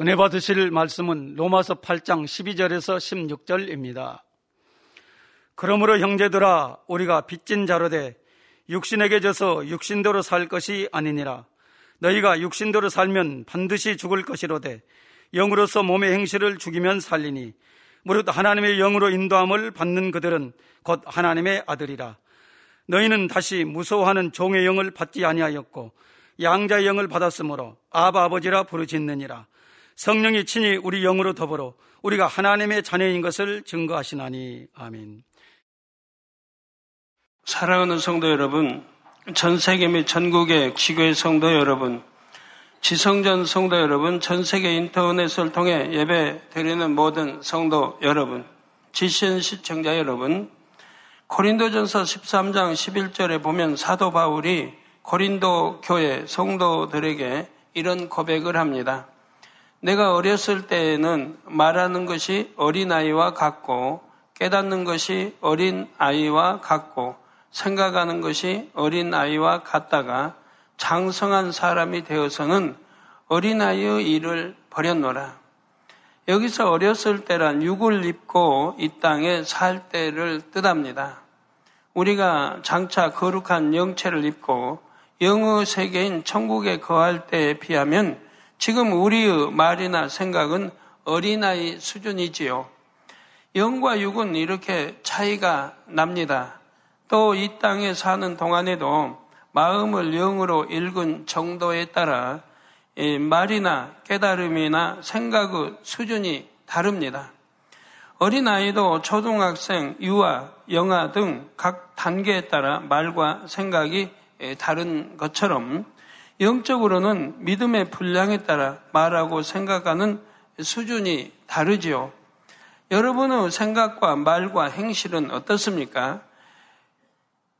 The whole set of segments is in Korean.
은혜 받으실 말씀은 로마서 8장 12절에서 16절입니다. 그러므로 형제들아 우리가 빚진 자로 돼 육신에게 져서 육신대로 살 것이 아니니라. 너희가 육신대로 살면 반드시 죽을 것이로되 영으로서 몸의 행실을 죽이면 살리니 무릇 하나님의 영으로 인도함을 받는 그들은 곧 하나님의 아들이라. 너희는 다시 무서워하는 종의 영을 받지 아니하였고 양자의 영을 받았으므로 아바 아버지라 부르짖느니라 성령이 친히 우리 영으로 더불어 우리가 하나님의 자녀인 것을 증거하시나니 아멘. 사랑하는 성도 여러분, 전 세계 및 전국의 지교의 성도 여러분, 지성전 성도 여러분, 전 세계 인터넷을 통해 예배 드리는 모든 성도 여러분, 지신 시청자 여러분, 고린도전서 13장 11절에 보면 사도 바울이 고린도 교회 성도들에게 이런 고백을 합니다. 내가 어렸을 때에는 말하는 것이 어린아이와 같고 깨닫는 것이 어린아이와 같고 생각하는 것이 어린아이와 같다가 장성한 사람이 되어서는 어린아이의 일을 버렸노라. 여기서 어렸을 때란 육을 입고 이 땅에 살 때를 뜻합니다. 우리가 장차 거룩한 영체를 입고 영의 세계인 천국에 거할 때에 비하면 지금 우리의 말이나 생각은 어린아이 수준이지요. 영과 육은 이렇게 차이가 납니다. 또 이 땅에 사는 동안에도 마음을 영으로 읽은 정도에 따라 말이나 깨달음이나 생각의 수준이 다릅니다. 어린아이도 초등학생, 유아, 영아 등 각 단계에 따라 말과 생각이 다른 것처럼 영적으로는 믿음의 분량에 따라 말하고 생각하는 수준이 다르지요. 여러분의 생각과 말과 행실은 어떻습니까?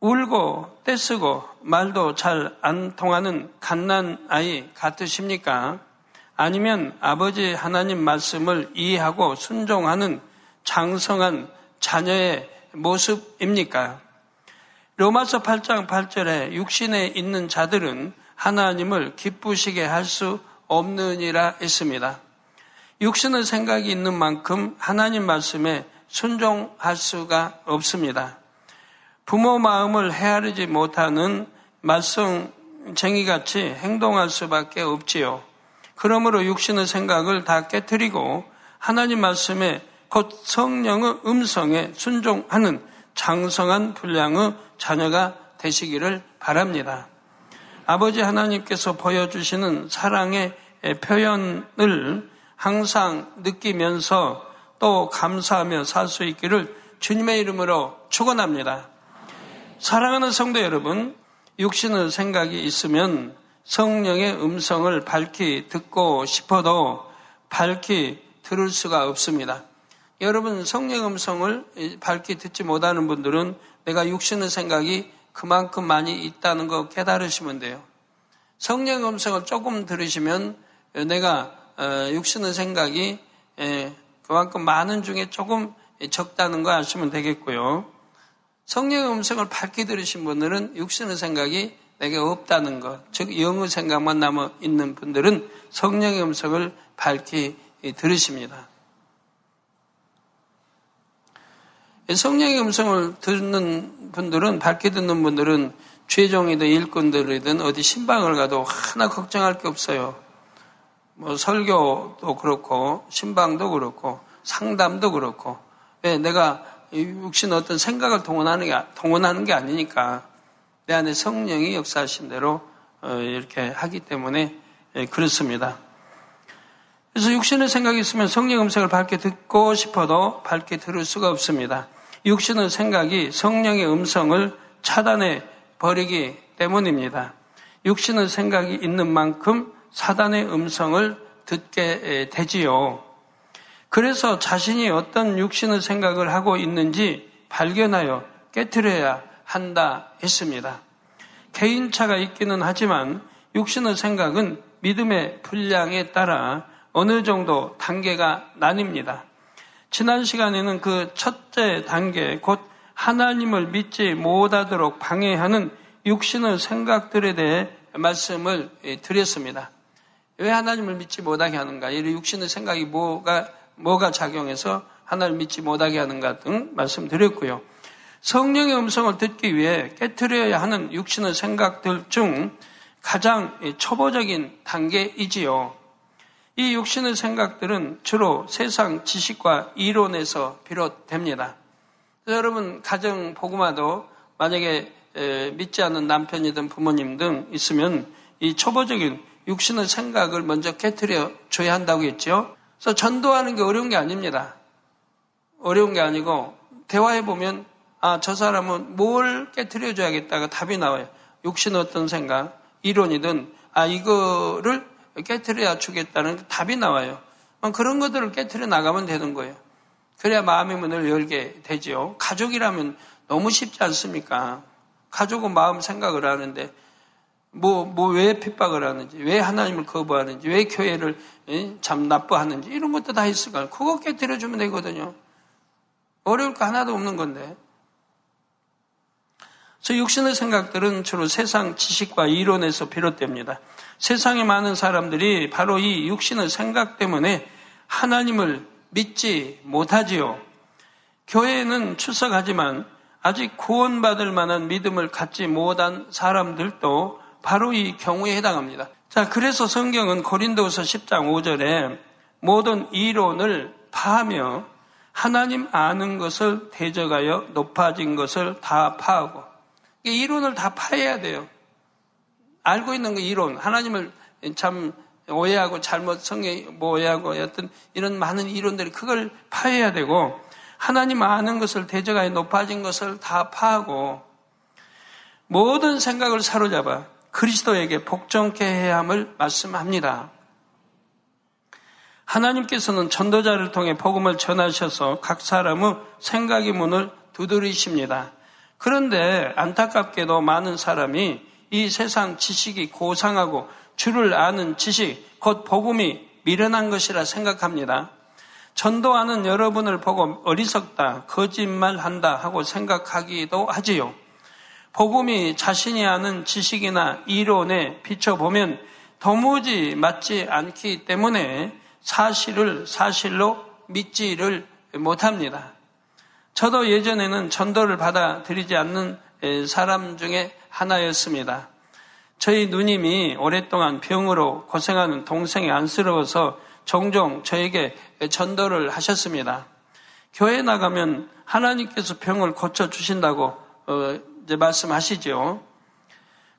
울고 떼쓰고 말도 잘 안 통하는 갓난 아이 같으십니까? 아니면 아버지 하나님 말씀을 이해하고 순종하는 장성한 자녀의 모습입니까? 로마서 8장 8절에 육신에 있는 자들은 하나님을 기쁘시게 할 수 없느니라 했습니다. 육신의 생각이 있는 만큼 하나님 말씀에 순종할 수가 없습니다. 부모 마음을 헤아리지 못하는 말썽쟁이 같이 행동할 수밖에 없지요. 그러므로 육신의 생각을 다 깨뜨리고 하나님 말씀에 곧 성령의 음성에 순종하는 장성한 분량의 자녀가 되시기를 바랍니다. 아버지 하나님께서 보여주시는 사랑의 표현을 항상 느끼면서 또 감사하며 살 수 있기를 주님의 이름으로 축원합니다. 사랑하는 성도 여러분, 육신의 생각이 있으면 성령의 음성을 밝히 듣고 싶어도 밝히 들을 수가 없습니다. 여러분 성령 음성을 밝히 듣지 못하는 분들은 내가 육신의 생각이 그만큼 많이 있다는 거 깨달으시면 돼요. 성령 음성을 조금 들으시면 내가 어, 육신의 생각이 그만큼 많은 중에 조금 적다는 거 아시면 되겠고요. 성령의 음성을 밝게 들으신 분들은 육신의 생각이 내게 없다는 것, 즉 영의 생각만 남아 있는 분들은 성령의 음성을 밝게 들으십니다. 성령의 음성을 듣는 분들은, 밝게 듣는 분들은 죄종이든 일꾼들이든 어디 신방을 가도 하나 걱정할 게 없어요. 뭐 설교도 그렇고, 신방도 그렇고, 상담도 그렇고, 왜 내가 육신 어떤 생각을 동원하는 게, 동원하는 게 아니니까 내 안에 성령이 역사하신 대로 어, 이렇게 하기 때문에 예, 그렇습니다. 그래서 육신의 생각이 있으면 성령 음성을 밝게 듣고 싶어도 밝게 들을 수가 없습니다. 육신의 생각이 성령의 음성을 차단해 버리기 때문입니다. 육신의 생각이 있는 만큼 사단의 음성을 듣게 되지요. 그래서 자신이 어떤 육신의 생각을 하고 있는지 발견하여 깨뜨려야 한다 했습니다. 개인차가 있기는 하지만 육신의 생각은 믿음의 분량에 따라 어느 정도 단계가 나뉩니다. 지난 시간에는 그 첫째 단계, 곧 하나님을 믿지 못하도록 방해하는 육신의 생각들에 대해 말씀을 드렸습니다. 왜 하나님을 믿지 못하게 하는가? 이 육신의 생각이 뭐가, 뭐가 작용해서 하나님을 믿지 못하게 하는가 등 말씀드렸고요. 성령의 음성을 듣기 위해 깨뜨려야 하는 육신의 생각들 중 가장 초보적인 단계이지요. 이 육신의 생각들은 주로 세상 지식과 이론에서 비롯됩니다. 여러분 가정 보고마도 만약에 믿지 않는 남편이든 부모님 등 있으면 이 초보적인 육신의 생각을 먼저 깨뜨려 줘야 한다고 했죠. 그래서 전도하는 게 어려운 게 아닙니다. 어려운 게 아니고 대화해 보면 아, 저 사람은 뭘 깨뜨려 줘야겠다가 답이 나와요. 육신 어떤 생각, 이론이든 아, 이거를 깨뜨려 주겠다는 답이 나와요. 그런 것들을 깨뜨려 나가면 되는 거예요. 그래야 마음의 문을 열게 되지요. 가족이라면 너무 쉽지 않습니까? 가족은 마음 생각을 하는데 뭐, 뭐, 왜 핍박을 하는지, 왜 하나님을 거부하는지, 왜 교회를 참 나빠하는지, 이런 것도 다 있을 거예요. 그거 깨뜨려주면 되거든요. 어려울 거 하나도 없는 건데. 저 육신의 생각들은 주로 세상 지식과 이론에서 비롯됩니다. 세상에 많은 사람들이 바로 이 육신의 생각 때문에 하나님을 믿지 못하지요. 교회에는 출석하지만 아직 구원받을 만한 믿음을 갖지 못한 사람들도 바로 이 경우에 해당합니다. 자, 그래서 성경은 고린도서 10장 5절에 모든 이론을 파하며 하나님 아는 것을 대적하여 높아진 것을 다 파하고 이론을 다 파해야 돼요. 알고 있는 거 이론, 하나님을 참 오해하고 잘못 성경 뭐 오해하고 어떤 이런 많은 이론들이 그걸 파해야 되고 하나님 아는 것을 대적하여 높아진 것을 다 파하고 모든 생각을 사로잡아 그리스도에게 복종케 해야 함을 말씀합니다. 하나님께서는 전도자를 통해 복음을 전하셔서 각 사람의 생각의 문을 두드리십니다. 그런데 안타깝게도 많은 사람이 이 세상 지식이 고상하고 주를 아는 지식, 곧 복음이 미련한 것이라 생각합니다. 전도하는 여러분을 보고 어리석다, 거짓말한다 하고 생각하기도 하지요. 복음이 자신이 아는 지식이나 이론에 비춰보면 도무지 맞지 않기 때문에 사실을 사실로 믿지를 못합니다. 저도 예전에는 전도를 받아들이지 않는 사람 중에 하나였습니다. 저희 누님이 오랫동안 병으로 고생하는 동생이 안쓰러워서 종종 저에게 전도를 하셨습니다. 교회 나가면 하나님께서 병을 고쳐 주신다고 어, 이제 말씀하시죠.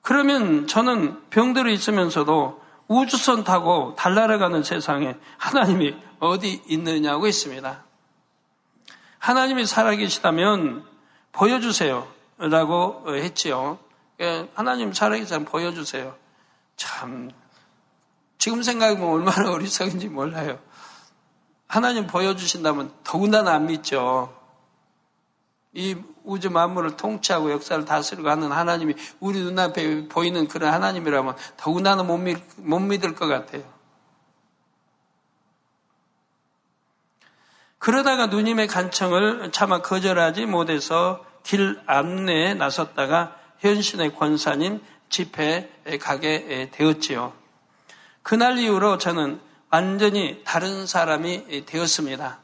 그러면 저는 병들어 있으면서도 우주선 타고 달나라 가는 세상에 하나님이 어디 있느냐고 했습니다. 하나님이 살아계시다면 보여주세요. 라고 했지요. 예, 하나님 살아계시다면 보여주세요. 참, 지금 생각해보면 얼마나 어리석은지 몰라요. 하나님 보여주신다면 더군다나 안 믿죠. 이 우주 만물을 통치하고 역사를 다스리고 하는 하나님이 우리 눈앞에 보이는 그런 하나님이라면 더군다나 못, 믿, 못 믿을 것 같아요. 그러다가 누님의 간청을 차마 거절하지 못해서 길 안내에 나섰다가 현신의 권사님 집회에 가게 되었지요. 그날 이후로 저는 완전히 다른 사람이 되었습니다.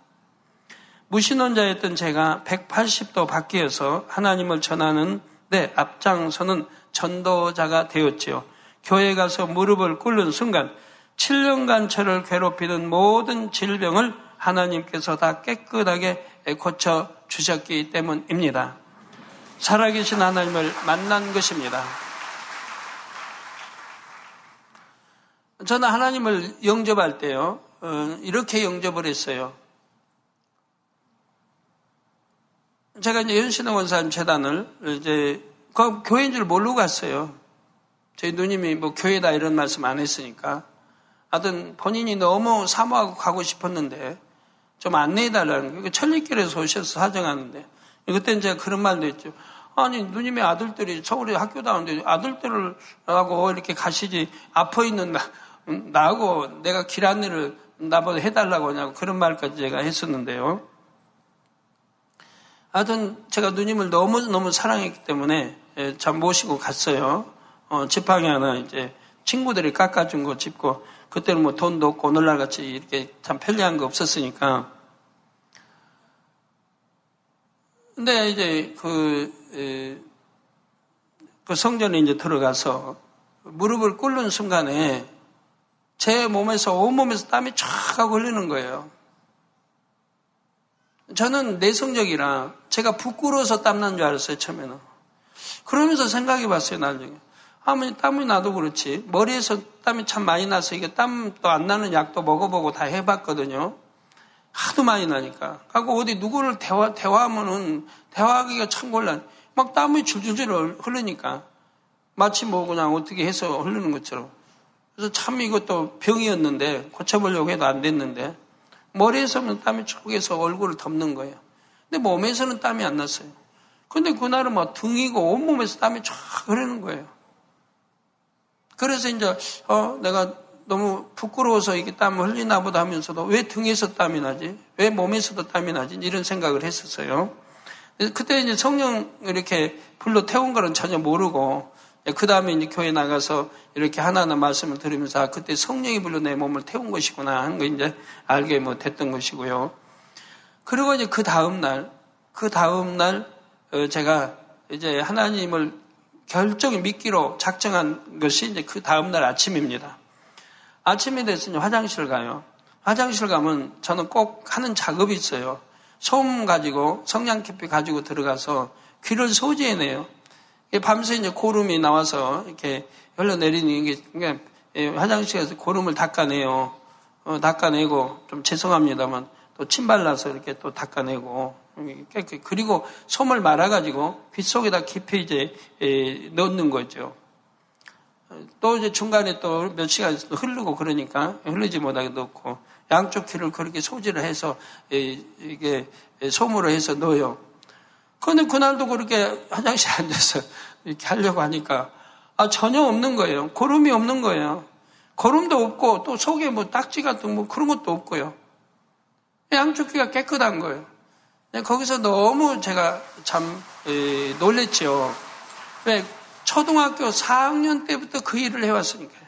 무신론자였던 제가 180도 바뀌어서 하나님을 전하는 데 앞장서는 전도자가 되었지요. 교회 가서 무릎을 꿇는 순간 7년간 저를 괴롭히는 모든 질병을 하나님께서 다 깨끗하게 고쳐 주셨기 때문입니다. 살아계신 하나님을 만난 것입니다. 저는 하나님을 영접할 때요, 어, 이렇게 영접을 했어요. 제가 이제 연신의 원사님 재단을 이제 그 교회인 줄 모르고 갔어요. 저희 누님이 뭐 교회다 이런 말씀 안 했으니까. 하여튼 본인이 너무 사모하고 가고 싶었는데 좀 안내해달라는 거예요. 천리길에서 오셔서 사정하는데. 그때는 제가 그런 말도 했죠. 아니, 누님의 아들들이 서울에 학교 다오는데 아들들을 하고 이렇게 가시지 아파 있는 나, 나하고 내가 길 안내를 나보다 해달라고 하냐고 그런 말까지 제가 했었는데요. 하여튼 제가 누님을 너무너무 사랑했기 때문에 참 예, 모시고 갔어요. 어, 지팡이 하나 이제 친구들이 깎아준 거 짚고 그때는 뭐 돈도 없고 오늘날 같이 이렇게 참 편리한 거 없었으니까. 근데 이제 그, 에, 그 성전에 이제 들어가서 무릎을 꿇는 순간에 제 몸에서 온몸에서 땀이 쫙 흘리는 거예요. 저는 내성적이라 제가 부끄러워서 땀난 줄 알았어요, 처음에는. 그러면서 생각해 봤어요, 나중에. 아무리 땀이 나도 그렇지. 머리에서 땀이 참 많이 나서 이게 땀도 안 나는 약도 먹어보고 다 해봤거든요. 하도 많이 나니까. 하고 어디 누구를 대화, 대화하면은 대화하기가 참 곤란. 막 땀이 줄줄줄 흐르니까. 마치 뭐 그냥 어떻게 해서 흐르는 것처럼. 그래서 참 이것도 병이었는데 고쳐보려고 해도 안 됐는데 머리에서는 땀이 쭉해서 얼굴을 덮는 거예요. 근데 몸에서는 땀이 안 났어요. 근데 그날은 막 등이고 온몸에서 땀이 쫙 흐르는 거예요. 그래서 이제 어 내가 너무 부끄러워서 이게 땀을 흘리나 보다 하면서도 왜 등에서 땀이 나지? 왜 몸에서도 땀이 나지? 이런 생각을 했었어요. 그때 이제 성령 이렇게 불러 태운 거는 전혀 모르고 그 다음에 이제 교회 나가서 이렇게 하나하나 말씀을 들으면서 아, 그때 성령이 불러 내 몸을 태운 것이구나 하는 거 이제 알게 뭐 됐던 것이고요. 그리고 이제 그 다음 날, 그 다음날 어, 제가 이제 하나님을 결정이 믿기로 작정한 것이 이제 그 다음날 아침입니다. 아침이 됐으니 화장실 가요. 화장실 가면 저는 꼭 하는 작업이 있어요. 소음 가지고 성냥 깊이 가지고 들어가서 귀를 소지해내요. 밤새 이제 고름이 나와서 이렇게 흘러내리는 게 그러니까 화장실에서 고름을 닦아내요. 어, 닦아내고 좀 죄송합니다만 또 침 발라서 이렇게 또 닦아내고 그리고 솜을 말아가지고 빗 속에다 깊이 이제 에, 넣는 거죠. 또 이제 중간에 또 몇 시간 흐르고 그러니까 흐르지 못하게 넣고 양쪽 귀를 그렇게 소지를 해서 에, 이게 솜으로 해서 넣어요. 그런데 그날도 그렇게 화장실에 앉아서 이렇게 하려고 하니까 아, 전혀 없는 거예요. 고름이 없는 거예요. 고름도 없고 또 속에 뭐 딱지 같은 뭐 그런 것도 없고요. 양쪽 귀가 깨끗한 거예요. 거기서 너무 제가 참 에, 놀랬죠. 왜 초등학교 4학년 때부터 그 일을 해왔으니까요.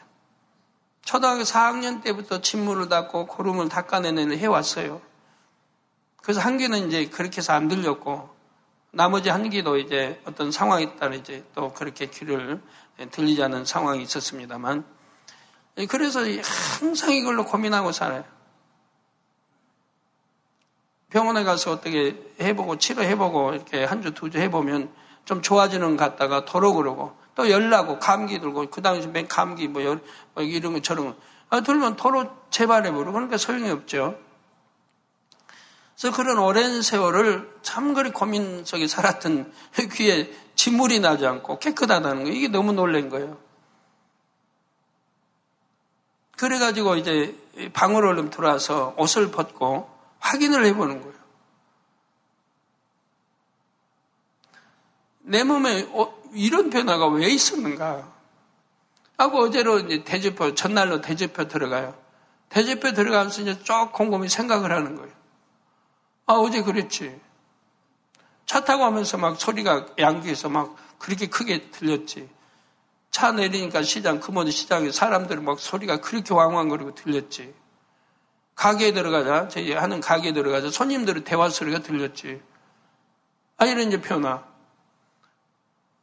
초등학교 4학년 때부터 침물을 닦고 고름을 닦아내는 일을 해왔어요. 그래서 한 개는 이제 그렇게 해서 안 들렸고 나머지 한 개도 이제 어떤 상황에 따라 이제 또 그렇게 귀를 들리지 않는 상황이 있었습니다만 그래서 항상 이걸로 고민하고 살아요. 병원에 가서 어떻게 해보고 치료해보고 이렇게 한 주, 두 주 해보면 좀 좋아지는 것 같다가 도로 그러고 또 열나고 감기 들고 그 당시 맨 감기 뭐, 열, 뭐 이런 것처럼 아, 들면 도로 재발해버리고 그러니까 소용이 없죠. 그래서 그런 오랜 세월을 참 그리 고민 속에 살았던 귀에 진물이 나지 않고 깨끗하다는 거 이게 너무 놀란 거예요. 그래가지고 이제 방으로 얼른 들어와서 옷을 벗고 확인을 해보는 거예요. 내 몸에 어, 이런 변화가 왜 있었는가? 하고 어제로 이제 대지표, 전날로 대지표 들어가요. 대지표 들어가면서 이제 쭉 곰곰이 생각을 하는 거예요. 아, 어제 그랬지. 차 타고 하면서 막 소리가 양귀에서 막 그렇게 크게 들렸지. 차 내리니까 시장, 금오도 시장에 사람들 막 소리가 그렇게 왕왕거리고 들렸지. 가게에 들어가자, 저희 하는 가게에 들어가자, 손님들의 대화 소리가 들렸지. 아, 이런 이제 변화.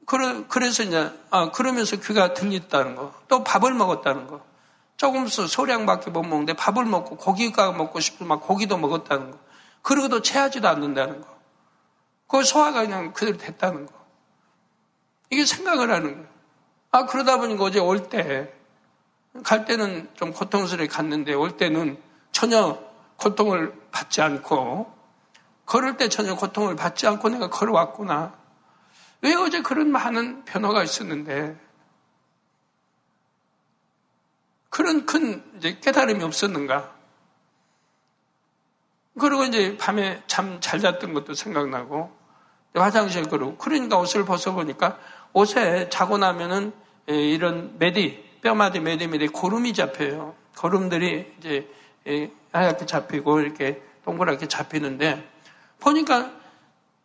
그래, 그래서 이제, 아, 그러면서 귀가 들렸다는 거. 또 밥을 먹었다는 거. 조금씩 소량밖에 못 먹는데 밥을 먹고 고기가 먹고 싶으면 막 고기도 먹었다는 거. 그러고도 체하지도 않는다는 거. 그 소화가 그냥 그대로 됐다는 거. 이게 생각을 하는 거예요. 아, 그러다 보니까 어제 올 때, 갈 때는 좀 고통스럽게 갔는데 올 때는 전혀 고통을 받지 않고 걸을 때 전혀 고통을 받지 않고 내가 걸어왔구나. 왜 어제 그런 많은 변화가 있었는데 그런 큰 깨달음이 없었는가? 그리고 이제 밤에 잠 잘 잤던 것도 생각나고 화장실 그러고 그러니까 옷을 벗어보니까 옷에 자고 나면은 이런 매디 뼈마디 매디 고름이 잡혀요. 고름들이 이제 하얗게 잡히고 이렇게 동그랗게 잡히는데 보니까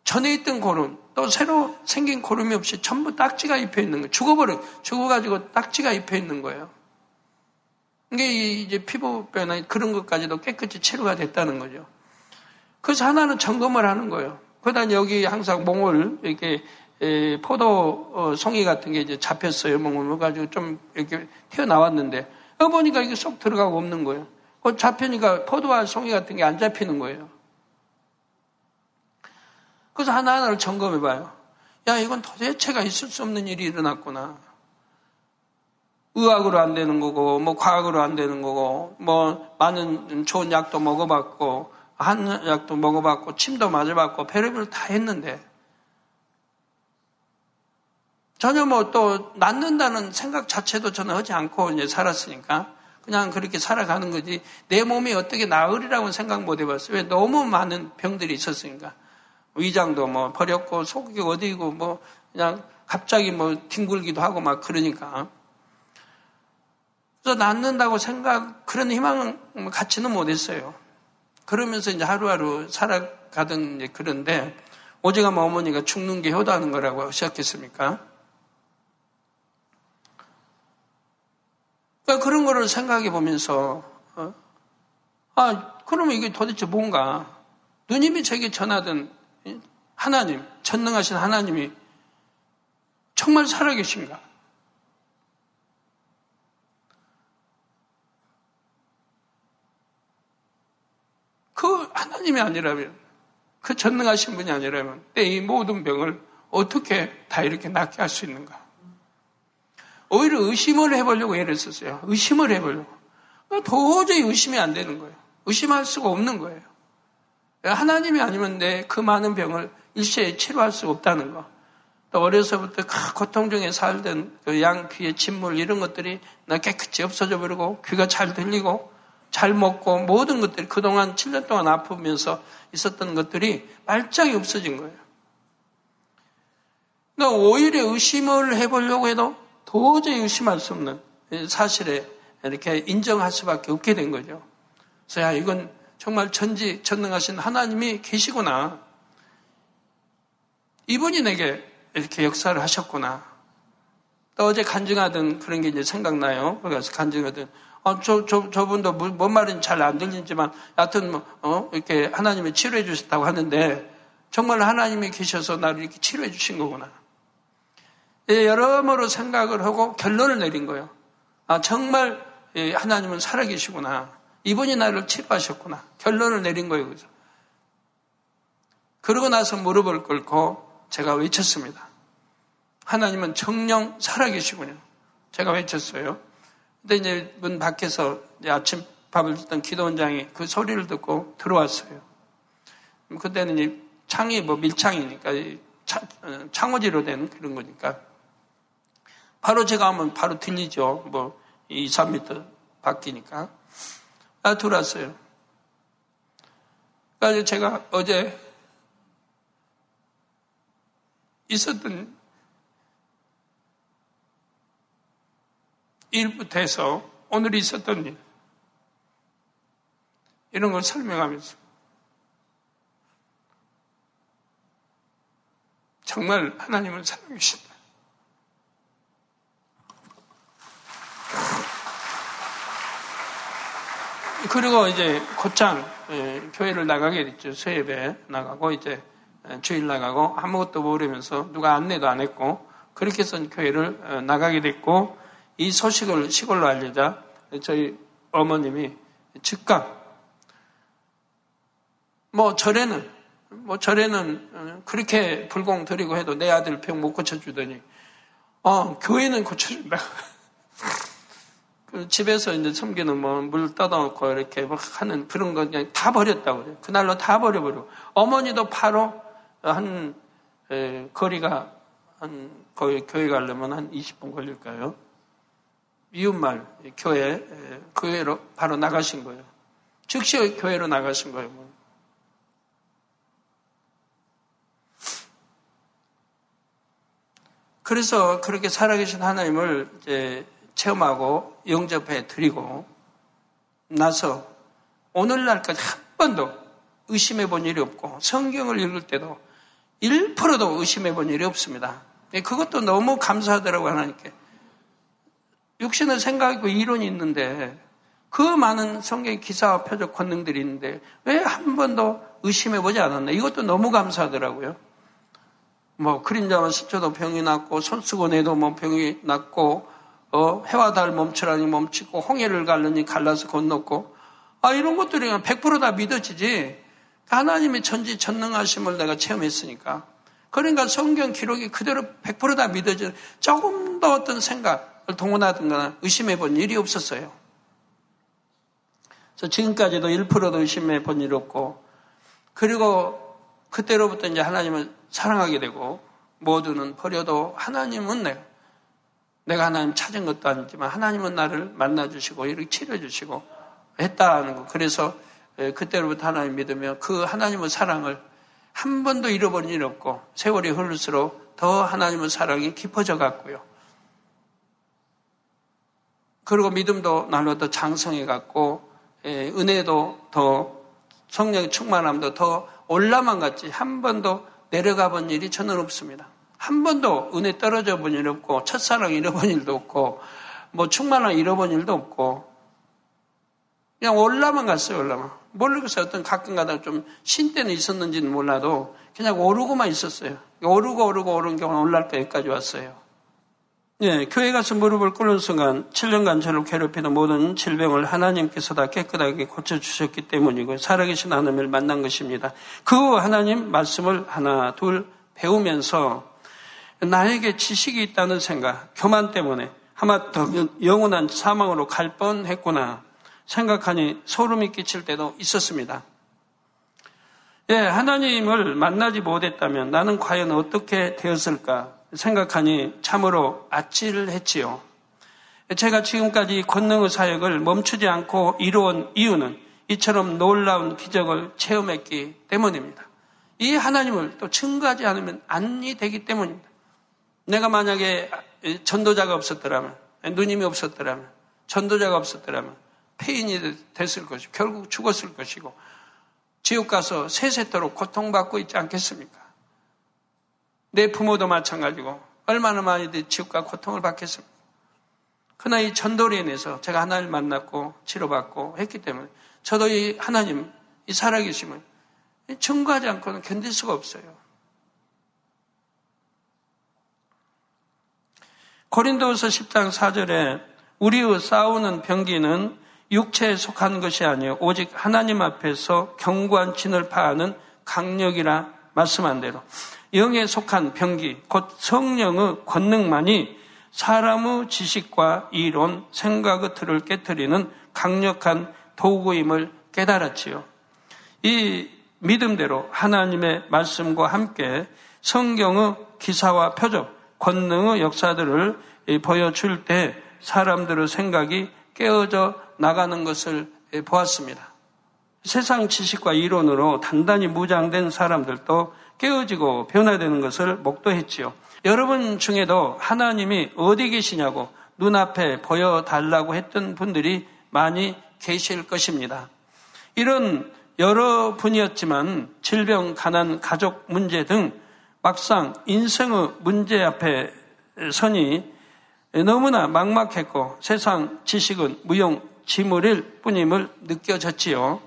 전에 있던 고름 또 새로 생긴 고름이 없이 전부 딱지가 입혀 있는 거예요. 죽어버려 죽어가지고 딱지가 입혀 있는 거예요. 이게 이제 피부뼈나 그런 것까지도 깨끗이 치료가 됐다는 거죠. 그래서 하나는 점검을 하는 거예요. 그다음 여기 항상 몽을 이렇게 포도 어, 송이 같은 게 이제 잡혔어요. 몽을 가지고 좀 이렇게 튀어나왔는데 어 보니까 이게 쏙 들어가고 없는 거예요. 그 잡히니까 포도와 송이 같은 게 안 잡히는 거예요. 그래서 하나하나를 점검해 봐요. 야, 이건 도대체가 있을 수 없는 일이 일어났구나. 의학으로 안 되는 거고, 뭐 과학으로 안 되는 거고, 뭐 많은 좋은 약도 먹어봤고, 한 약도 먹어봤고, 침도 맞아봤고, 별의별 다 했는데, 전혀 뭐 또 낫는다는 생각 자체도 저는 하지 않고 이제 살았으니까, 그냥 그렇게 살아가는 거지, 내 몸이 어떻게 나으리라고 생각 못 해봤어요. 왜 너무 많은 병들이 있었으니까. 위장도 뭐 버렸고, 속이 어디고, 뭐, 그냥 갑자기 뭐 뒹굴기도 하고 막 그러니까. 그래서 낫는다고 생각, 그런 희망은 갖지는 못했어요. 그러면서 이제 하루하루 살아가던 이제 그런데, 오지가 어머니가 죽는 게 효도하는 거라고 시작했습니까? 그런 거를 생각해 보면서, 어? 아, 그러면 이게 도대체 뭔가, 누님이 제게 전하던 하나님, 전능하신 하나님이 정말 살아계신가? 그 하나님이 아니라면, 그 전능하신 분이 아니라면, 내 이 모든 병을 어떻게 다 이렇게 낫게 할 수 있는가? 오히려 의심을 해보려고 애를 썼어요. 의심을 해보려고. 도저히 의심이 안 되는 거예요. 의심할 수가 없는 거예요. 하나님이 아니면 내 그 많은 병을 일시에 치료할 수 없다는 거. 또 어려서부터 고통 중에 살던 그 양 귀의 침물 이런 것들이 나 깨끗이 없어져 버리고 귀가 잘 들리고 잘 먹고 모든 것들이 그동안 7년 동안 아프면서 있었던 것들이 말짱이 없어진 거예요. 그러니까 오히려 의심을 해보려고 해도 도저히 의심할 수 없는 사실에 이렇게 인정할 수밖에 없게 된 거죠. 그래서 야, 이건 정말 전지 전능하신 하나님이 계시구나. 이분이 내게 이렇게 역사를 하셨구나. 또 어제 간증하던 그런 게 이제 생각나요. 그래서 간증하던 어, 저, 저, 저분도 뭔 말인지 잘 안 들리지만, 여하튼, 뭐, 어, 이렇게 하나님이 치료해 주셨다고 하는데, 정말 하나님이 계셔서 나를 이렇게 치료해 주신 거구나. 예, 여러모로 생각을 하고 결론을 내린 거예요. 아, 정말 예, 하나님은 살아계시구나. 이분이 나를 치료하셨구나. 결론을 내린 거예요. 그죠? 그러고 나서 무릎을 꿇고 제가 외쳤습니다. 하나님은 정령 살아계시군요. 제가 외쳤어요. 근데 이제 문 밖에서 이제 아침 밥을 듣던 기도원장이 그 소리를 듣고 들어왔어요. 그때는 이 창이 뭐 밀창이니까 어, 창호지로 된 그런 거니까 바로 제가 하면 바로 들리죠. 뭐 2, 3m 바뀌니까. 아, 들어왔어요. 그래서 제가 어제 있었던 일부터 해서 오늘 있었던 일, 이런 걸 설명하면서 정말 하나님을 사랑하신다. 그리고 이제 곧장 예, 교회를 나가게 됐죠. 수예배 나가고 이제 예, 주일 나가고 아무것도 모르면서 누가 안내도 안 했고 그렇게 해서 교회를 어, 나가게 됐고 이 소식을 시골로 알리자 저희 어머님이 즉각 뭐 절에는 뭐 절에는 어, 그렇게 불공 드리고 해도 내 아들 병 못 고쳐주더니 어 교회는 고쳐준다. 그 집에서 이제 섬기는 뭐 물 떠다놓고 이렇게 막 하는 그런 거 그냥 다 버렸다고 그래요. 그날로 다 버려버리고 어머니도 바로 한 에, 거리가 한 거의 교회 가려면 한 20분 걸릴까요? 이웃말 교회 교회로 바로 나가신 거예요. 즉시 교회로 나가신 거예요. 뭐. 그래서 그렇게 살아계신 하나님을 이제 체험하고 영접해 드리고 나서 오늘날까지 한 번도 의심해 본 일이 없고 성경을 읽을 때도 1%도 의심해 본 일이 없습니다. 그것도 너무 감사하더라고요, 하나님께. 육신은 생각이고 이론이 있는데 그 많은 성경 기사와 표적 권능들이 있는데 왜 한 번도 의심해 보지 않았나? 이것도 너무 감사하더라고요. 뭐 그림자만 스쳐도 병이 낫고 손 쓰고 내도 뭐 병이 낫고 어, 해와 달 멈추라니 멈추고 홍해를 갈르니 갈라서 건넜고. 아 이런 것들이 100%다 믿어지지. 하나님의 전지 전능하심을 내가 체험했으니까. 그러니까 성경 기록이 그대로 100%다 믿어지는 조금 더 어떤 생각을 동원하든가 의심해 본 일이 없었어요. 그래서 지금까지도 1%도 의심해 본 일 없고. 그리고 그때로부터 이제 하나님을 사랑하게 되고 모두는 버려도 하나님은 내가 내가 하나님 찾은 것도 아니지만 하나님은 나를 만나주시고 이렇게 치료해주시고 했다는 거. 그래서 그때로부터 하나님 믿으며 그 하나님의 사랑을 한 번도 잃어버린 일 없고 세월이 흐를수록 더 하나님의 사랑이 깊어져 갔고요. 그리고 믿음도 날로 더 장성해 갔고 은혜도 더 성령의 충만함도 더 올라만 갔지 한 번도 내려가 본 일이 저는 없습니다. 한 번도 은혜 떨어져 본 일 없고 첫사랑 잃어본 일도 없고 뭐 충만함 잃어본 일도 없고 그냥 올라만 갔어요 올라만 모르겠어요 어떤 가끔가다 좀 신 때는 있었는지는 몰라도 그냥 오르고만 있었어요. 오르고 오르고 오른 경우는 올라갈 때까지 왔어요. 예, 교회 가서 무릎을 꿇는 순간 7년간 저를 괴롭히는 모든 질병을 하나님께서 다 깨끗하게 고쳐주셨기 때문이고 살아계신 하나님을 만난 것입니다. 그 하나님 말씀을 하나 둘 배우면서 나에게 지식이 있다는 생각, 교만 때문에 하마터면 영원한 사망으로 갈 뻔했구나 생각하니 소름이 끼칠 때도 있었습니다. 예, 하나님을 만나지 못했다면 나는 과연 어떻게 되었을까 생각하니 참으로 아찔했지요. 제가 지금까지 권능의 사역을 멈추지 않고 이루어온 이유는 이처럼 놀라운 기적을 체험했기 때문입니다. 이 하나님을 또 증거하지 않으면 안이 되기 때문입니다. 내가 만약에 전도자가 없었더라면, 누님이 없었더라면, 전도자가 없었더라면, 폐인이 됐을 것이고, 결국 죽었을 것이고, 지옥 가서 세세토록 고통받고 있지 않겠습니까? 내 부모도 마찬가지고, 얼마나 많이들 지옥과 고통을 받겠습니까? 그러나 이 전도로 인해서 제가 하나님을 만났고, 치료받고 했기 때문에, 저도 이 하나님, 이 살아계심을 증거하지 않고는 견딜 수가 없어요. 고린도서 10장 4절에 우리의 싸우는 병기는 육체에 속한 것이 아니요 오직 하나님 앞에서 견고한 진을 파하는 강력이라 말씀한 대로 영에 속한 병기 곧 성령의 권능만이 사람의 지식과 이론, 생각의 틀을 깨뜨리는 강력한 도구임을 깨달았지요. 이 믿음대로 하나님의 말씀과 함께 성경의 기사와 표적, 권능의 역사들을 보여줄 때 사람들의 생각이 깨어져 나가는 것을 보았습니다. 세상 지식과 이론으로 단단히 무장된 사람들도 깨어지고 변화되는 것을 목도했지요. 여러분 중에도 하나님이 어디 계시냐고 눈앞에 보여달라고 했던 분들이 많이 계실 것입니다. 이런 여러 분이었지만 질병, 가난, 가족 문제 등 막상 인생의 문제 앞에 선이 너무나 막막했고 세상 지식은 무용 지물일 뿐임을 느껴졌지요.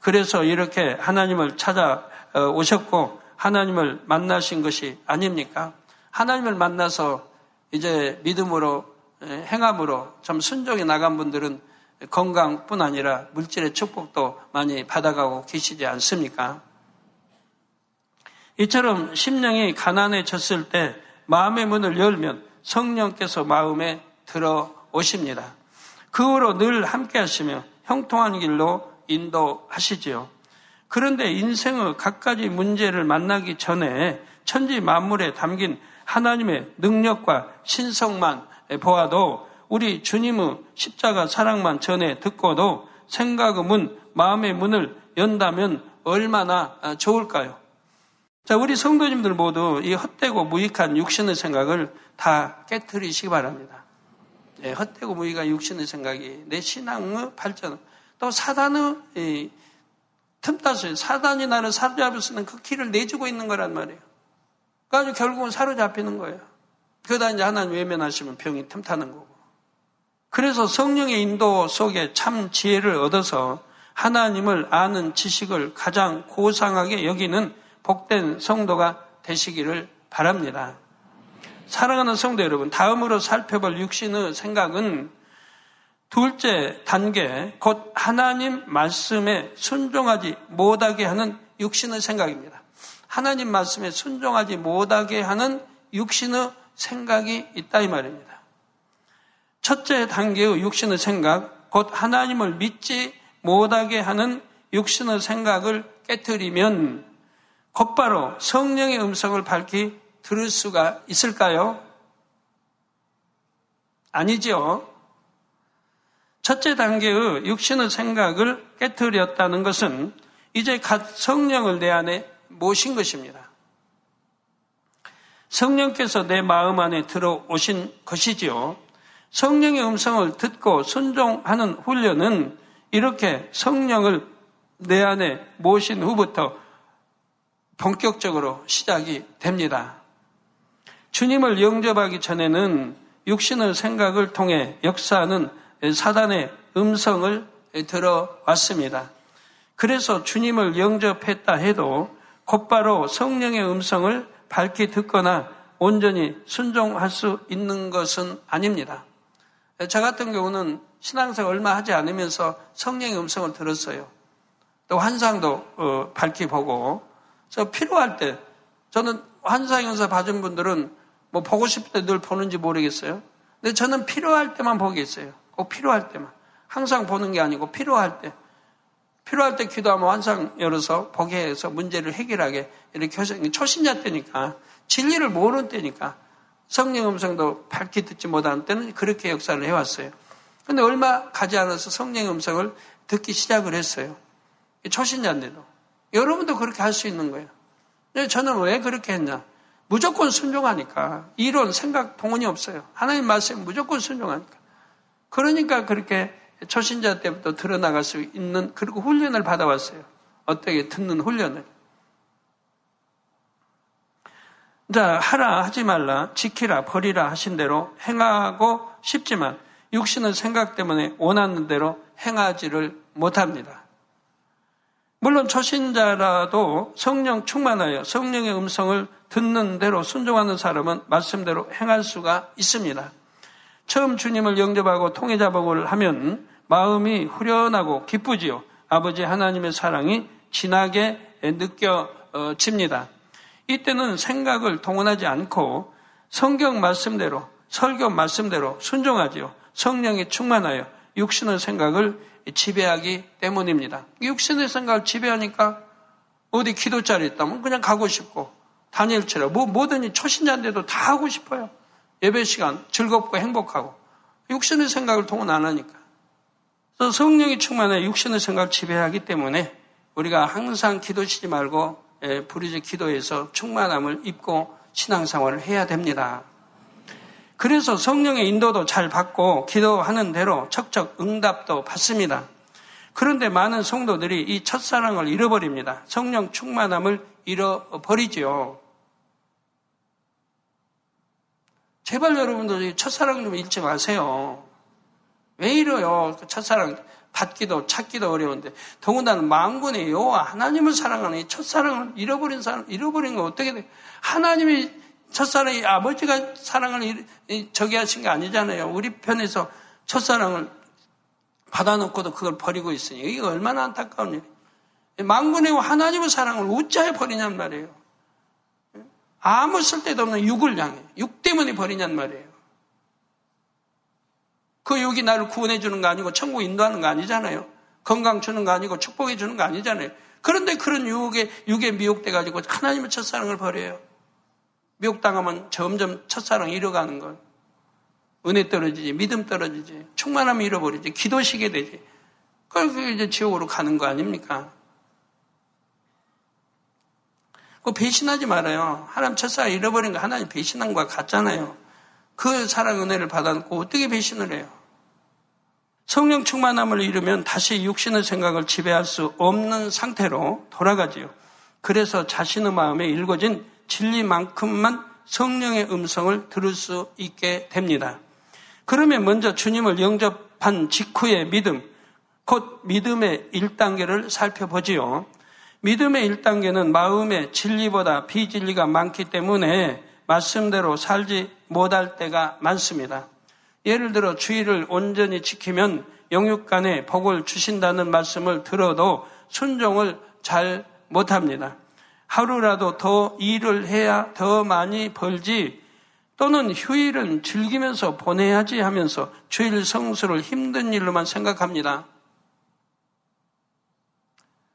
그래서 이렇게 하나님을 찾아오셨고 하나님을 만나신 것이 아닙니까? 하나님을 만나서 이제 믿음으로 행함으로 참 순종해 나간 분들은 건강뿐 아니라 물질의 축복도 많이 받아가고 계시지 않습니까? 이처럼 심령이 가난해졌을 때 마음의 문을 열면 성령께서 마음에 들어오십니다. 그 후로 늘 함께 하시며 형통한 길로 인도하시지요. 그런데 인생의 각가지 문제를 만나기 전에 천지 만물에 담긴 하나님의 능력과 신성만 보아도 우리 주님의 십자가 사랑만 전에 듣고도 생각의 문, 마음의 문을 연다면 얼마나 좋을까요? 자, 우리 성도님들 모두 이 헛되고 무익한 육신의 생각을 다 깨뜨리시기 바랍니다. 예, 헛되고 무익한 육신의 생각이 내 신앙의 발전, 또 사단의 틈타서 사단이 나를 사로잡을 수 있는 그 길을 내주고 있는 거란 말이에요. 그래서 결국은 사로잡히는 거예요. 그러다 이제 하나님 외면하시면 병이 틈타는 거고. 그래서 성령의 인도 속에 참 지혜를 얻어서 하나님을 아는 지식을 가장 고상하게 여기는 복된 성도가 되시기를 바랍니다. 사랑하는 성도 여러분, 다음으로 살펴볼 육신의 생각은 둘째 단계, 곧 하나님 말씀에 순종하지 못하게 하는 육신의 생각입니다. 하나님 말씀에 순종하지 못하게 하는 육신의 생각이 있다 이 말입니다. 첫째 단계의 육신의 생각, 곧 하나님을 믿지 못하게 하는 육신의 생각을 깨뜨리면 곧바로 성령의 음성을 밝히 들을 수가 있을까요? 아니죠. 첫째 단계의 육신의 생각을 깨뜨렸다는 것은 이제 갓 성령을 내 안에 모신 것입니다. 성령께서 내 마음 안에 들어오신 것이지요. 성령의 음성을 듣고 순종하는 훈련은 이렇게 성령을 내 안에 모신 후부터 본격적으로 시작이 됩니다. 주님을 영접하기 전에는 육신의 생각을 통해 역사하는 사단의 음성을 들어왔습니다. 그래서 주님을 영접했다 해도 곧바로 성령의 음성을 밝히 듣거나 온전히 순종할 수 있는 것은 아닙니다. 저 같은 경우는 신앙생 얼마 하지 않으면서 성령의 음성을 들었어요. 또 환상도 어, 밝히 보고, 저 필요할 때, 저는 환상 연사 받은 분들은 뭐 보고 싶을 때 늘 보는지 모르겠어요. 근데 저는 필요할 때만 보겠어요. 꼭 필요할 때만. 항상 보는 게 아니고 필요할 때. 필요할 때 기도하면 환상 열어서 보게 해서 문제를 해결하게 이렇게 해서 초신자 때니까 진리를 모르는 때니까 성령 음성도 밝히 듣지 못하는 때는 그렇게 역사를 해왔어요. 근데 얼마 가지 않아서 성령 음성을 듣기 시작을 했어요. 초신자인데도. 여러분도 그렇게 할 수 있는 거예요. 저는 왜 그렇게 했냐? 무조건 순종하니까. 이론, 생각, 동원이 없어요. 하나님 말씀 무조건 순종하니까. 그러니까 그렇게 초신자 때부터 드러나갈 수 있는 그리고 훈련을 받아왔어요. 어떻게 듣는 훈련을. 자, 하라 하지 말라, 지키라, 버리라 하신 대로 행하고 싶지만 육신의 생각 때문에 원하는 대로 행하지를 못합니다. 물론 초신자라도 성령 충만하여 성령의 음성을 듣는 대로 순종하는 사람은 말씀대로 행할 수가 있습니다. 처음 주님을 영접하고 통해자복을 하면 마음이 후련하고 기쁘지요. 아버지 하나님의 사랑이 진하게 느껴집니다. 이때는 생각을 동원하지 않고 성경 말씀대로 설교 말씀대로 순종하지요. 성령이 충만하여 육신의 생각을 지배하기 때문입니다. 육신의 생각을 지배하니까 어디 기도 자리 있다면 그냥 가고 싶고 다니엘처럼 뭐 뭐든지 초신자인데도 다 하고 싶어요. 예배 시간 즐겁고 행복하고 육신의 생각을 통은 안 하니까. 그래서 성령이 충만해 육신의 생각을 지배하기 때문에 우리가 항상 기도치지 말고 예, 부르짖 기도해서 충만함을 입고 신앙생활을 해야 됩니다. 그래서 성령의 인도도 잘 받고 기도하는 대로 척척 응답도 받습니다. 그런데 많은 성도들이 이 첫사랑을 잃어버립니다. 성령 충만함을 잃어버리지요. 제발 여러분들 첫사랑 좀 잃지 마세요. 왜 이래요? 그 첫사랑 받기도 찾기도 어려운데 더군다나 망군의 여호와 하나님을 사랑하는 이 첫사랑을 잃어버린 사람 잃어버린 거 어떻게 돼? 하나님이 첫사랑이 아버지가 사랑을 저기 하신 게 아니잖아요. 우리 편에서 첫사랑을 받아놓고도 그걸 버리고 있으니 이게 얼마나 안타까운 일이에요. 망군의 하나님의 사랑을 우짜에 버리냔 말이에요. 아무 쓸데도 없는 육을 향해 육 때문에 버리냔 말이에요. 그 육이 나를 구원해 주는 거 아니고 천국 인도하는 거 아니잖아요. 건강 주는 거 아니고 축복해 주는 거 아니잖아요. 그런데 그런 육에 육에 미혹돼 가지고 하나님의 첫사랑을 버려요. 미혹당하면 점점 첫사랑 잃어가는 걸. 은혜 떨어지지, 믿음 떨어지지, 충만함 잃어버리지, 기도 시게 되지. 그래서 이제 지옥으로 가는 거 아닙니까? 그 배신하지 말아요. 하나님 첫사랑 잃어버린 거 하나님 배신한 거 같잖아요. 그 사랑 은혜를 받아놓고 어떻게 배신을 해요? 성령 충만함을 잃으면 다시 육신의 생각을 지배할 수 없는 상태로 돌아가지요. 그래서 자신의 마음에 일궈진 진리만큼만 성령의 음성을 들을 수 있게 됩니다. 그러면 먼저 주님을 영접한 직후의 믿음, 곧 믿음의 1단계를 살펴보지요. 믿음의 1단계는 마음의 진리보다 비진리가 많기 때문에 말씀대로 살지 못할 때가 많습니다. 예를 들어 주의를 온전히 지키면 영육간에 복을 주신다는 말씀을 들어도 순종을 잘 못합니다. 하루라도 더 일을 해야 더 많이 벌지 또는 휴일은 즐기면서 보내야지 하면서 주일 성수를 힘든 일로만 생각합니다.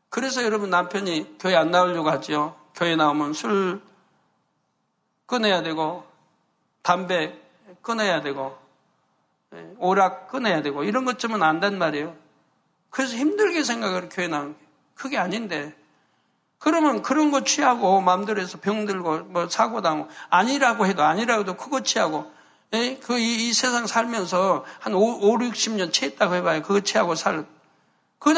그래서 여러분 남편이 교회 안 나오려고 하죠. 교회 나오면 술 끊어야 되고 담배 끊어야 되고 예, 오락 끊어야 되고 이런 것쯤은 안단 말이에요. 그래서 힘들게 생각을 교회 나온 게 그게 아닌데 그러면 그런 거 취하고 마음대로 해서 병들고 뭐 사고 당하고 아니라고 해도 아니라고 해도 그거 취하고 예? 그이 이 세상 살면서 한 5, 5, 60년 취했다고 해봐요. 그거 취하고 살.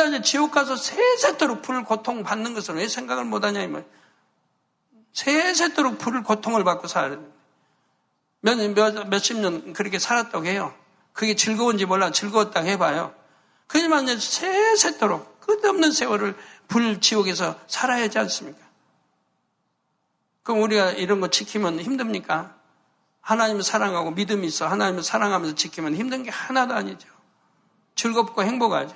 이제 지옥 가서 세세토록 불 고통 받는 것을 왜 생각을 못하냐 이 말. 세세토록 불 고통을 받고 살아야 돼. 몇, 몇, 몇십 년 그렇게 살았다고 해요. 그게 즐거운지 몰라 즐거웠다고 해봐요. 그지만 세세토록 끝없는 세월을 불지옥에서 살아야 하지 않습니까? 그럼 우리가 이런 거 지키면 힘듭니까? 하나님을 사랑하고 믿음이 있어 하나님을 사랑하면서 지키면 힘든 게 하나도 아니죠. 즐겁고 행복하죠.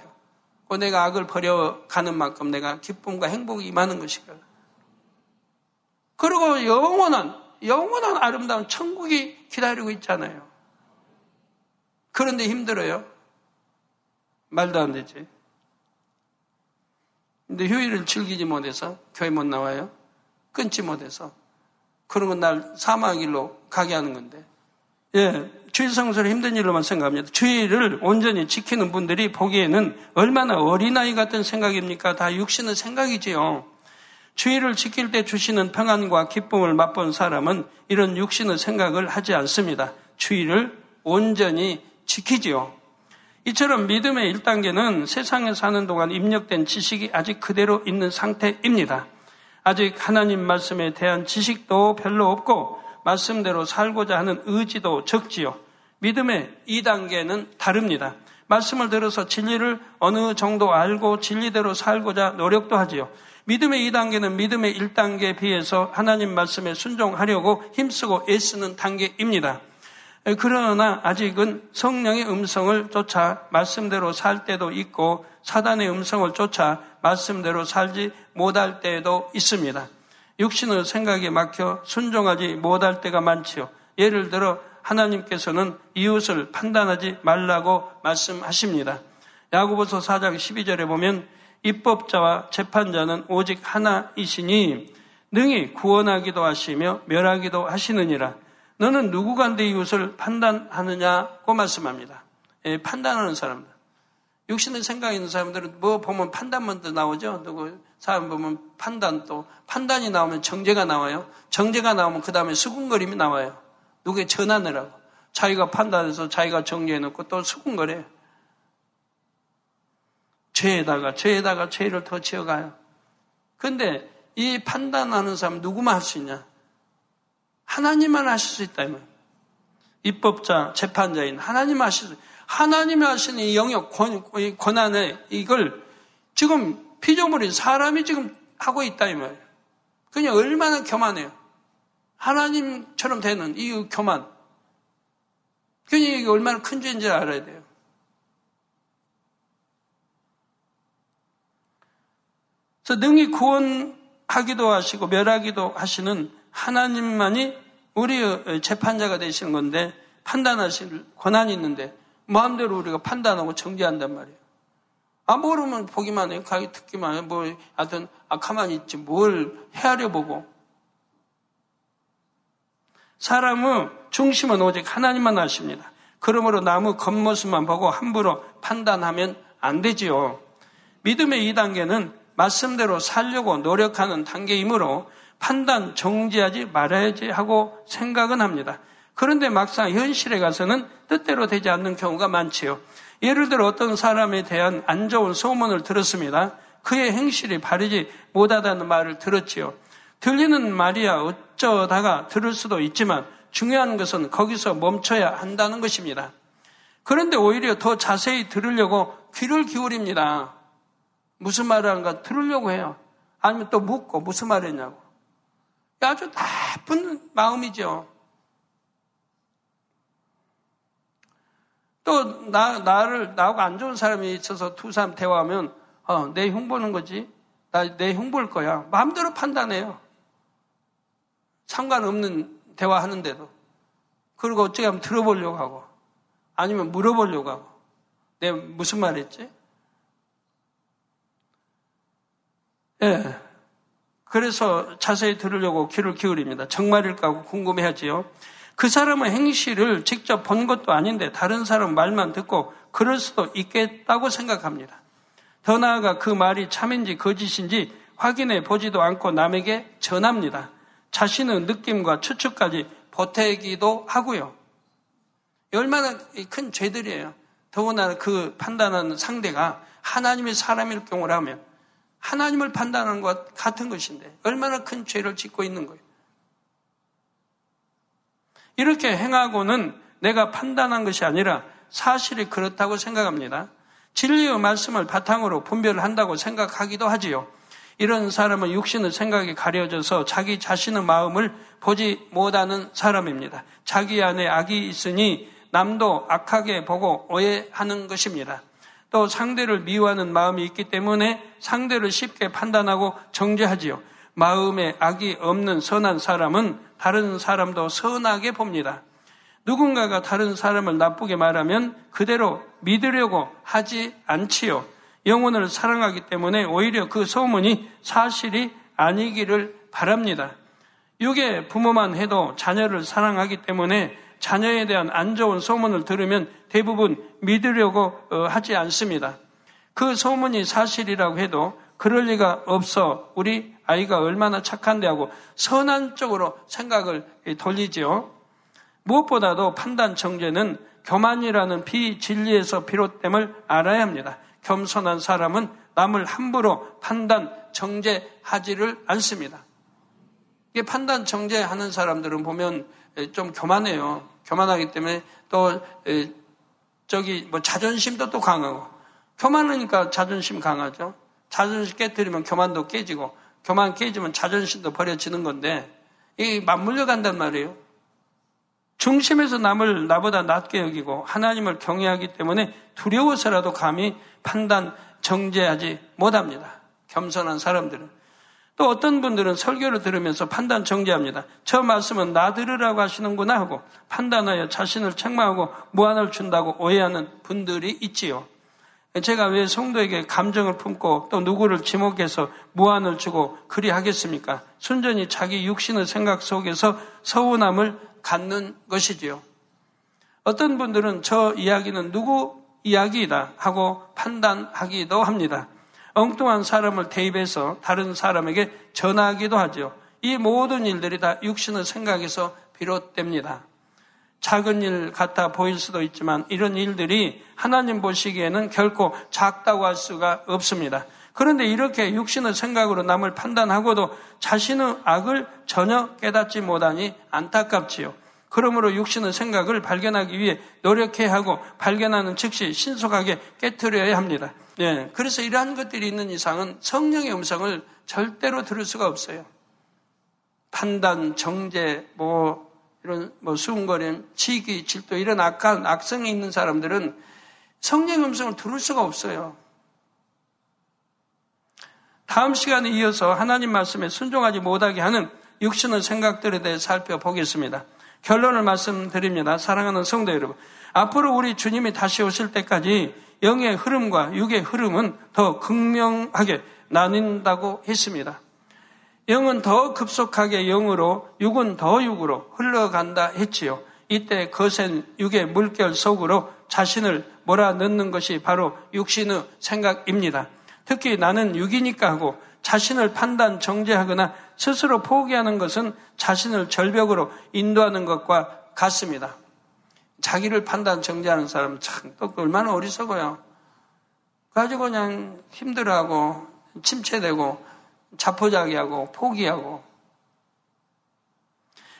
그 내가 악을 버려가는 만큼 내가 기쁨과 행복이 임하는 것이거든. 그리고 영원한, 영원한 아름다운 천국이 기다리고 있잖아요. 그런데 힘들어요. 말도 안 되지. 근데 휴일을 즐기지 못해서 교회 못 나와요. 끊지 못해서. 그런 건 날 사망의 길로 가게 하는 건데. 예, 주일 성수를 힘든 일로만 생각합니다. 주일을 온전히 지키는 분들이 보기에는 얼마나 어린아이 같은 생각입니까? 다 육신의 생각이지요. 주일을 지킬 때 주시는 평안과 기쁨을 맛본 사람은 이런 육신의 생각을 하지 않습니다. 주일을 온전히 지키지요. 이처럼 믿음의 1단계는 세상에 사는 동안 입력된 지식이 아직 그대로 있는 상태입니다. 아직 하나님 말씀에 대한 지식도 별로 없고 말씀대로 살고자 하는 의지도 적지요. 믿음의 2단계는 다릅니다. 말씀을 들어서 진리를 어느 정도 알고 진리대로 살고자 노력도 하지요. 믿음의 2단계는 믿음의 1단계에 비해서 하나님 말씀에 순종하려고 힘쓰고 애쓰는 단계입니다. 그러나 아직은 성령의 음성을 쫓아 말씀대로 살 때도 있고 사단의 음성을 쫓아 말씀대로 살지 못할 때도 있습니다. 육신의 생각에 막혀 순종하지 못할 때가 많지요. 예를 들어 하나님께서는 이웃을 판단하지 말라고 말씀하십니다. 야고보서 4장 12절에 보면 입법자와 재판자는 오직 하나이시니 능히 구원하기도 하시며 멸하기도 하시느니라. 너는 누구가 내 이웃을 판단하느냐고 말씀합니다. 예, 판단하는 사람들. 육신의 생각이 있는 사람들은 뭐 보면 판단만 도 나오죠. 누구 사람 보면 판단 또 판단이 나오면 정제가 나와요. 정제가 나오면 그 다음에 수군거림이 나와요. 누구에 전하느라고. 자기가 판단해서 자기가 정리해놓고 또 수군거려요. 죄에다가 죄에다가 죄를 더 지어가요. 근데 이 판단하는 사람 누구만 할 수 있냐? 하나님만 하실 수 있다. 면 입법자, 재판자인 하나님 하실 수 하나님이 하시는 이 영역, 권, 권한에 이걸 지금 피조물인 사람이 지금 하고 있다. 이 말이에요. 그냥 얼마나 교만해요. 하나님처럼 되는 이 교만. 그냥 이게 얼마나 큰 죄인지 알아야 돼요. 그래서 능히 구원하기도 하시고 멸하기도 하시는 하나님만이 우리의 재판자가 되시는 건데 판단하실 권한이 있는데 마음대로 우리가 판단하고 정죄한단 말이에요. 아 모르면 보기만 해요. 가기 듣기만 해요. 뭐 하여튼 아 가만히 있지 뭘 헤아려 보고 사람의 중심은 오직 하나님만 아십니다. 그러므로 나무 겉모습만 보고 함부로 판단하면 안 되지요. 믿음의 2단계는 말씀대로 살려고 노력하는 단계이므로 판단 정지하지 말아야지 하고 생각은 합니다. 그런데 막상 현실에 가서는 뜻대로 되지 않는 경우가 많지요. 예를 들어 어떤 사람에 대한 안 좋은 소문을 들었습니다. 그의 행실이 바르지 못하다는 말을 들었지요. 들리는 말이야 어쩌다가 들을 수도 있지만 중요한 것은 거기서 멈춰야 한다는 것입니다. 그런데 오히려 더 자세히 들으려고 귀를 기울입니다. 무슨 말을 하는가 들으려고 해요. 아니면 또 묻고 무슨 말 했냐고. 아주 나쁜 마음이죠. 또 나, 나를 나하고 안 좋은 사람이 있어서 두 사람 대화하면 어, 내 흉보는 거지. 나, 내 흉볼 거야. 마음대로 판단해요. 상관없는 대화하는데도. 그리고 어떻게 하면 들어보려고 하고. 아니면 물어보려고 하고. 내가 무슨 말 했지? 예. 네. 그래서 자세히 들으려고 귀를 기울입니다. 정말일까 하고 궁금해하지요. 그 사람의 행실을 직접 본 것도 아닌데 다른 사람 말만 듣고 그럴 수도 있겠다고 생각합니다. 더 나아가 그 말이 참인지 거짓인지 확인해 보지도 않고 남에게 전합니다. 자신의 느낌과 추측까지 보태기도 하고요. 얼마나 큰 죄들이에요. 더구나 그 판단하는 상대가 하나님의 사람일 경우라면 하나님을 판단하는 것 같은 것인데 얼마나 큰 죄를 짓고 있는 거예요. 이렇게 행하고는 내가 판단한 것이 아니라 사실이 그렇다고 생각합니다. 진리의 말씀을 바탕으로 분별을 한다고 생각하기도 하지요. 이런 사람은 육신의 생각이 가려져서 자기 자신의 마음을 보지 못하는 사람입니다. 자기 안에 악이 있으니 남도 악하게 보고 오해하는 것입니다. 또 상대를 미워하는 마음이 있기 때문에 상대를 쉽게 판단하고 정죄하지요. 마음에 악이 없는 선한 사람은 다른 사람도 선하게 봅니다. 누군가가 다른 사람을 나쁘게 말하면 그대로 믿으려고 하지 않지요. 영혼을 사랑하기 때문에 오히려 그 소문이 사실이 아니기를 바랍니다. 육의 부모만 해도 자녀를 사랑하기 때문에 자녀에 대한 안 좋은 소문을 들으면 대부분 믿으려고 어, 하지 않습니다. 그 소문이 사실이라고 해도 그럴 리가 없어 우리 아이가 얼마나 착한데 하고 선한 쪽으로 생각을 돌리지요. 무엇보다도 판단 정죄는 교만이라는 비진리에서 비롯됨을 알아야 합니다. 겸손한 사람은 남을 함부로 판단 정죄하지를 않습니다. 판단 정죄하는 사람들은 보면 좀 교만해요. 교만하기 때문에 또 저기 뭐 자존심도 또 강하고 교만하니까 자존심 강하죠. 자존심 깨뜨리면 교만도 깨지고 교만 깨지면 자존심도 버려지는 건데 이게 맞물려 간단 말이에요. 중심에서 남을 나보다 낮게 여기고 하나님을 경외하기 때문에 두려워서라도 감히 판단 정죄하지 못합니다. 겸손한 사람들은. 또 어떤 분들은 설교를 들으면서 판단 정죄합니다. 저 말씀은 나 들으라고 하시는구나 하고 판단하여 자신을 책망하고 무한을 준다고 오해하는 분들이 있지요. 제가 왜 성도에게 감정을 품고 또 누구를 지목해서 무한을 주고 그리 하겠습니까? 순전히 자기 육신의 생각 속에서 서운함을 갖는 것이지요. 어떤 분들은 저 이야기는 누구 이야기이다 하고 판단하기도 합니다. 엉뚱한 사람을 대입해서 다른 사람에게 전하기도 하죠. 이 모든 일들이 다 육신의 생각에서 비롯됩니다. 작은 일 같아 보일 수도 있지만 이런 일들이 하나님 보시기에는 결코 작다고 할 수가 없습니다. 그런데 이렇게 육신의 생각으로 남을 판단하고도 자신의 악을 전혀 깨닫지 못하니 안타깝지요. 그러므로 육신의 생각을 발견하기 위해 노력해야 하고 발견하는 즉시 신속하게 깨뜨려야 합니다. 예, 그래서 이러한 것들이 있는 이상은 성령의 음성을 절대로 들을 수가 없어요. 판단, 정제, 뭐 이런 뭐 수군거림, 치기, 질도 이런 악한 악성이 있는 사람들은 성령의 음성을 들을 수가 없어요. 다음 시간에 이어서 하나님 말씀에 순종하지 못하게 하는 육신의 생각들에 대해 살펴보겠습니다. 결론을 말씀드립니다. 사랑하는 성도 여러분. 앞으로 우리 주님이 다시 오실 때까지 영의 흐름과 육의 흐름은 더 극명하게 나뉜다고 했습니다. 영은 더 급속하게 영으로, 육은 더 육으로 흘러간다 했지요. 이때 거센 육의 물결 속으로 자신을 몰아넣는 것이 바로 육신의 생각입니다. 특히 나는 육이니까 하고 자신을 판단 정죄하거나 스스로 포기하는 것은 자신을 절벽으로 인도하는 것과 같습니다. 자기를 판단 정죄하는 사람은 참또 얼마나 어리석어요. 가지고 그냥 힘들어하고 침체되고 자포자기하고 포기하고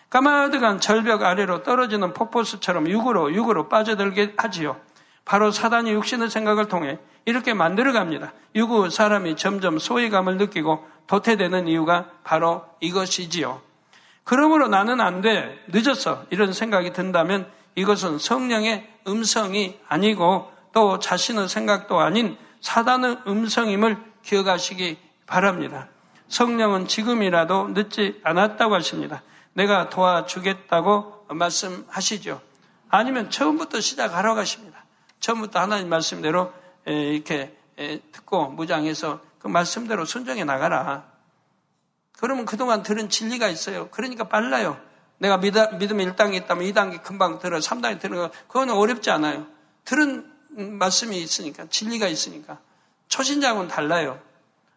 까마득한 절벽 아래로 떨어지는 폭포수처럼 육으로 육으로 빠져들게 하지요. 바로 사단이 육신의 생각을 통해 이렇게 만들어갑니다. 유구 사람이 점점 소외감을 느끼고 도태되는 이유가 바로 이것이지요. 그러므로 나는 안 돼. 늦었어. 이런 생각이 든다면 이것은 성령의 음성이 아니고 또 자신의 생각도 아닌 사단의 음성임을 기억하시기 바랍니다. 성령은 지금이라도 늦지 않았다고 하십니다. 내가 도와주겠다고 말씀하시죠. 아니면 처음부터 시작하라고 하십니다. 처음부터 하나님 말씀대로 이렇게 듣고 무장해서 그 말씀대로 순종해 나가라. 그러면 그동안 들은 진리가 있어요. 그러니까 빨라요. 내가 믿음 1단계 있다면 2단계 금방 들어, 3단계 들어, 는 그건 어렵지 않아요. 들은 말씀이 있으니까, 진리가 있으니까. 초신자하고는 달라요.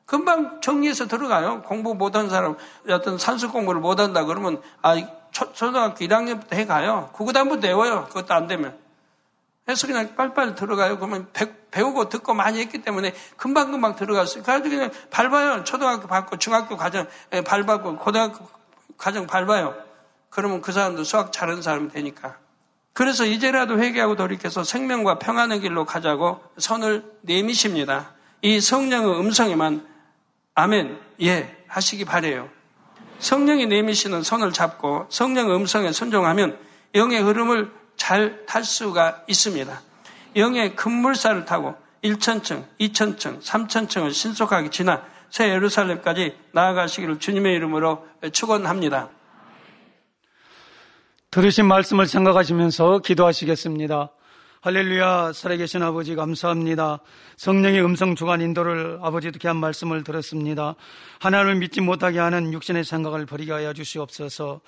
금방 정리해서 들어가요. 공부 못한 사람, 어떤 산수 공부를 못한다 그러면, 아, 초, 초등학교 1학년부터 해가요. 국어단부터 외워요. 그것도 안 되면. 해서 그냥 빨리빨리 들어가요. 그러면 배, 우고 듣고 많이 했기 때문에 금방금방 들어갔어요. 그래서 그냥 밟아요. 초등학교 밟고 중학교 과정 밟고 고등학교 과정 밟아요. 그러면 그 사람도 수학 잘하는 사람이 되니까. 그래서 이제라도 회개하고 돌이켜서 생명과 평안의 길로 가자고 선을 내미십니다. 이 성령의 음성에만 아멘, 예 하시기 바래요. 성령이 내미시는 손을 잡고 성령의 음성에 순종하면 영의 흐름을 잘 탈 수가 있습니다. 영의 큰 물살을 타고 1천층, 2천층, 3천층을 신속하게 지나 새 예루살렘까지 나아가시기를 주님의 이름으로 축원합니다. 들으신 말씀을 생각하시면서 기도하시겠습니다. 할렐루야, 살아계신 아버지 감사합니다. 성령의 음성 주관 인도를 아버지도 귀한 말씀을 들었습니다. 하나님을 믿지 못하게 하는 육신의 생각을 버리게 하여 주시옵소서.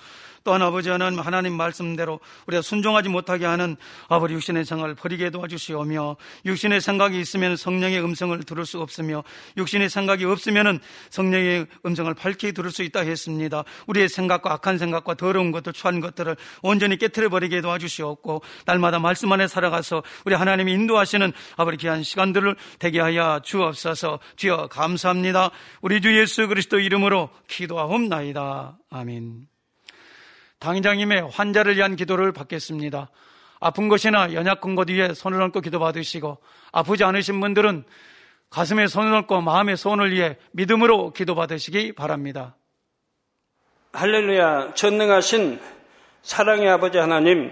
또한 아버지 하나님 하나님 말씀대로 우리가 순종하지 못하게 하는 아버지 육신의 생각을 버리게 도와주시오며 육신의 생각이 있으면 성령의 음성을 들을 수 없으며 육신의 생각이 없으면 성령의 음성을 밝히 들을 수 있다 했습니다. 우리의 생각과 악한 생각과 더러운 것들 추한 것들을 온전히 깨뜨려 버리게 도와주시옵고 날마다 말씀 안에 살아가서 우리 하나님이 인도하시는 아버지 귀한 시간들을 되게 하여 주옵소서. 주여 감사합니다. 우리 주 예수 그리스도 이름으로 기도하옵나이다. 아멘. 당장님의 환자를 위한 기도를 받겠습니다. 아픈 것이나 연약한 것 위에 손을 얹고 기도 받으시고 아프지 않으신 분들은 가슴에 손을 얹고 마음의 손을 위해 믿음으로 기도 받으시기 바랍니다. 할렐루야 전능하신 사랑의 아버지 하나님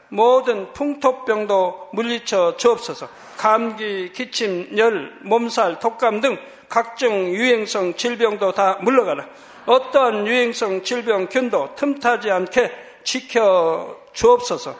모든 풍토병도 물리쳐 주옵소서. 감기, 기침, 열, 몸살, 독감 등 각종 유행성 질병도 다 물러가라. 어떠한 유행성 질병 균도 틈타지 않게 지켜 주옵소서.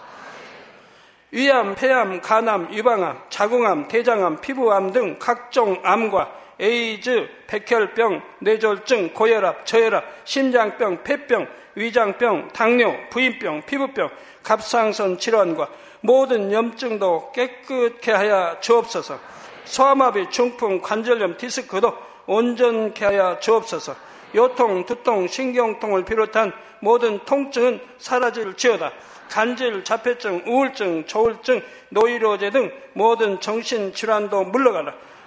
위암, 폐암, 간암, 유방암, 자궁암, 대장암, 피부암 등 각종 암과 에이즈, 백혈병, 뇌졸중, 고혈압, 저혈압, 심장병, 폐병, 위장병, 당뇨, 부인병, 피부병, 갑상선 질환과 모든 염증도 깨끗게 하여 주옵소서. 소아마비, 중풍, 관절염, 디스크도 온전케 하여 주옵소서. 요통, 두통, 신경통을 비롯한 모든 통증은 사라질지어다. 간질, 자폐증, 우울증, 조울증, 노이로제 등 모든 정신질환도 물러가라.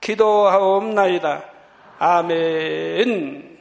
기도하옵나이다. 아멘.